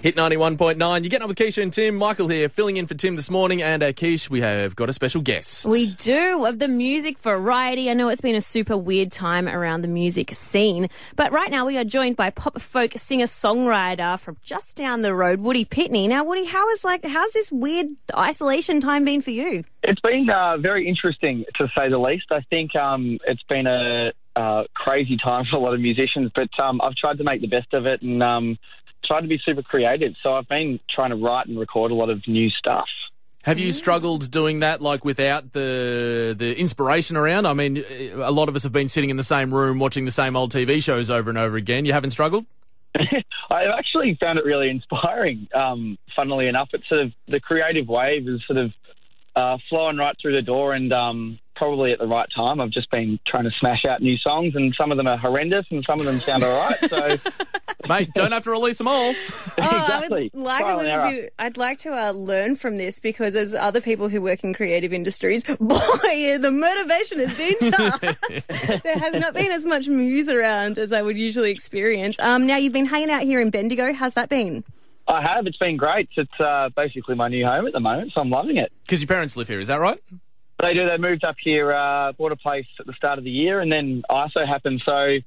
Hit 91.9. You're getting up with Keisha and Tim. Michael here, filling in for Tim this morning. And uh, Keish, we have got a special guest. We do of the music variety. I know it's been a super weird time around the music scene, but right now we are joined by pop folk singer songwriter from just down the road, Woody Pitney. Now, Woody, how is like how's this weird isolation time been for you? It's been uh, very interesting to say the least. I think um, it's been a uh, crazy time for a lot of musicians, but um, I've tried to make the best of it and um, tried to be super creative. So I've been trying to write and record a lot of new stuff. Have you struggled doing that, like without the the inspiration around? I mean, a lot of us have been sitting in the same room watching the same old TV shows over and over again. You haven't struggled? I've actually found it really inspiring. Um, funnily enough, it's sort of the creative wave is sort of uh, flowing right through the door, and um, probably at the right time. I've just been trying to smash out new songs, and some of them are horrendous, and some of them sound all right. So, Mate, don't have to release them all. Oh, I would like Trial and little bit. I'd like to uh, learn from this because as other people who work in creative industries, boy, the motivation has been tough. there has not been as much muse around as I would usually experience. Um, now you've been hanging out here in Bendigo. How's that been? I have. It's been great. It's uh, basically my new home at the moment, so I'm loving it. Because your parents live here, is that right? They do. They moved up here, uh, bought a place at the start of the year, and then ISO happened. So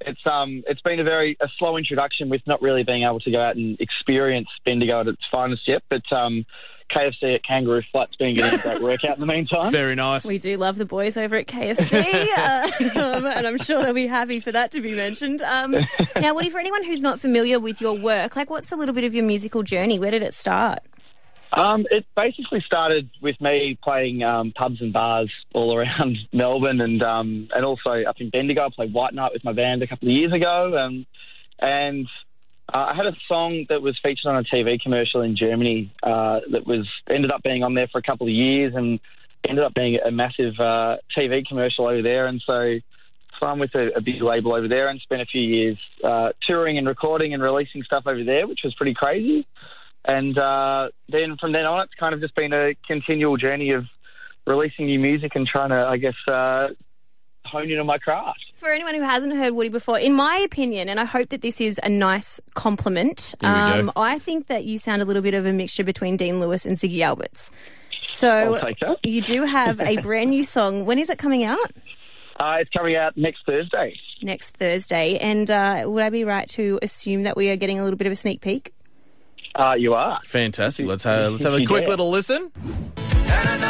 it's um it's been a very a slow introduction with not really being able to go out and experience Bendigo at its finest yet. But um, KFC at Kangaroo Flat's been getting a great workout in the meantime. Very nice. We do love the boys over at KFC, uh, um, and I'm sure they'll be happy for that to be mentioned. Um, now, Woody, for anyone who's not familiar with your work, like, what's a little bit of your musical journey? Where did it start? Um, it basically started with me playing um, pubs and bars all around Melbourne, and um, and also up in Bendigo. I played White Night with my band a couple of years ago, um, and uh, I had a song that was featured on a TV commercial in Germany uh, that was ended up being on there for a couple of years, and ended up being a massive uh, TV commercial over there. And so, I'm with a, a big label over there, and spent a few years uh, touring and recording and releasing stuff over there, which was pretty crazy. And uh, then from then on, it's kind of just been a continual journey of releasing new music and trying to, I guess, uh, hone in on my craft. For anyone who hasn't heard Woody before, in my opinion, and I hope that this is a nice compliment, Here we go. um, I think that you sound a little bit of a mixture between Dean Lewis and Ziggy Alberts. So I'll take that. you do have a brand new song. When is it coming out? Uh, it's coming out next Thursday. Next Thursday. And uh, would I be right to assume that we are getting a little bit of a sneak peek? Uh, you are. Fantastic. Let's have, let's have a quick dare. little listen. And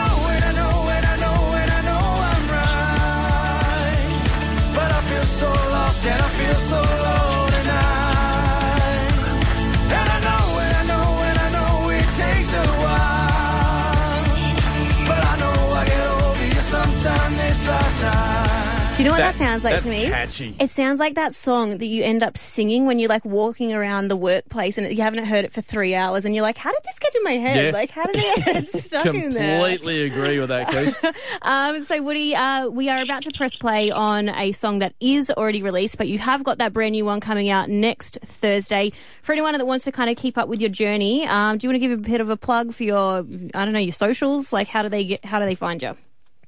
Do you know what that, That- sounds like to me? catchy. It sounds like that song that you end up singing when you're like walking around the workplace and you haven't heard it for three hours and you're like, how did this get in my head? Yeah. Like, how did it get stuck in there? Completely agree with that, Keish. Um, so, Woody, uh, we are about to press play on a song that is already released, but you have got that brand new one coming out next Thursday. For anyone that wants to kind of keep up with your journey, um, do you want to give a bit of a plug for your, I don't know, your socials? Like, how do they get? How do they find you?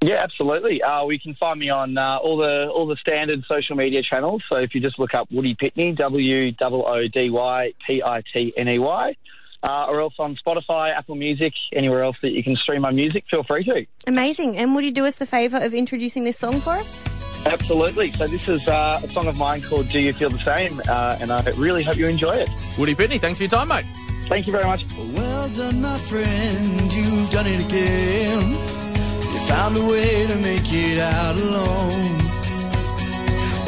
Yeah, absolutely. Uh, we can find me on uh, all the all the standard social media channels. So if you just look up Woody Pitney, W O O D Y P I T N E Y, uh, or else on Spotify, Apple Music, anywhere else that you can stream my music, feel free to. Amazing. And would you do us the favour of introducing this song for us? Absolutely. So this is uh, a song of mine called "Do You Feel the Same," uh, and I really hope you enjoy it. Woody Pitney, thanks for your time, mate. Thank you very much. Well done, my friend, you've done it again. Found a way to make it out alone.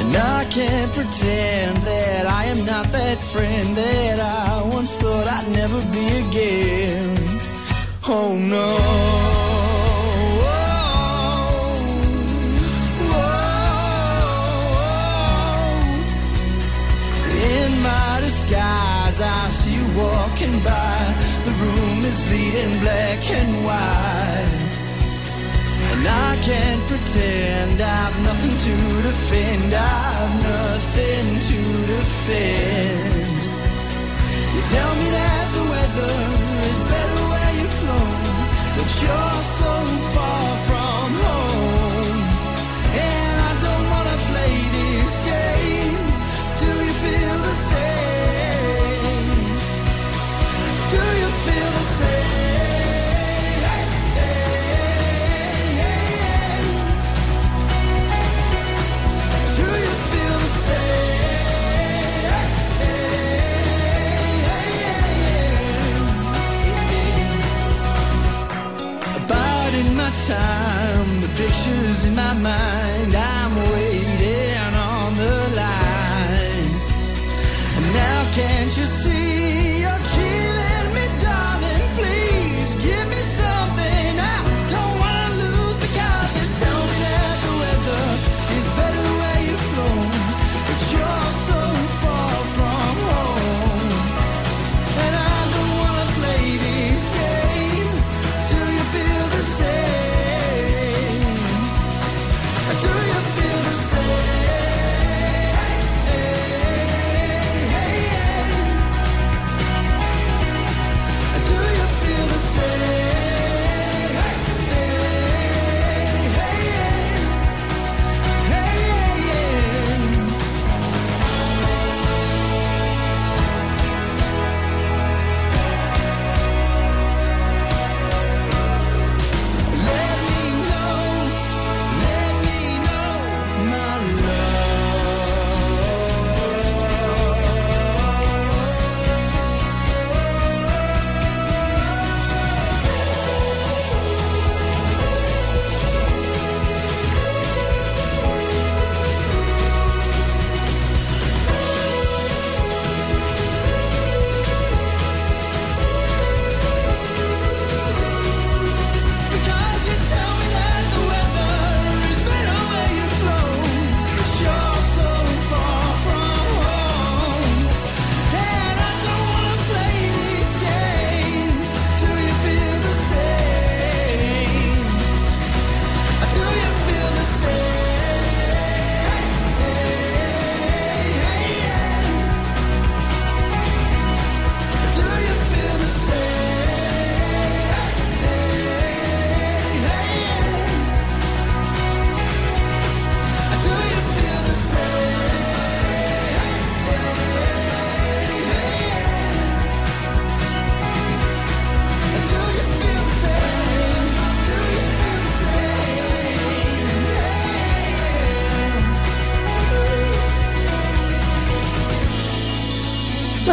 And I can't pretend that I am not that friend that I once thought I'd never be again. Oh no. In my disguise, I see you walking by. The room is bleeding black and white. And I can't pretend I've nothing to defend. I've nothing to defend. You tell me that time. The pictures in my mind, I'm waiting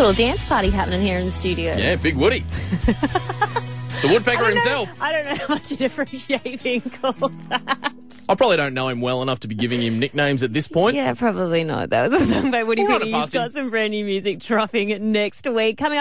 Little dance party happening here in the studio. Yeah, Big Woody. the woodpecker I don't know- himself. I don't know how much you'd appreciate being called that. I probably don't know him well enough to be giving him nicknames at this point. Yeah, probably not. That was a song by Woody We'll run Penny. it He's got some brand new music dropping next week. Coming up.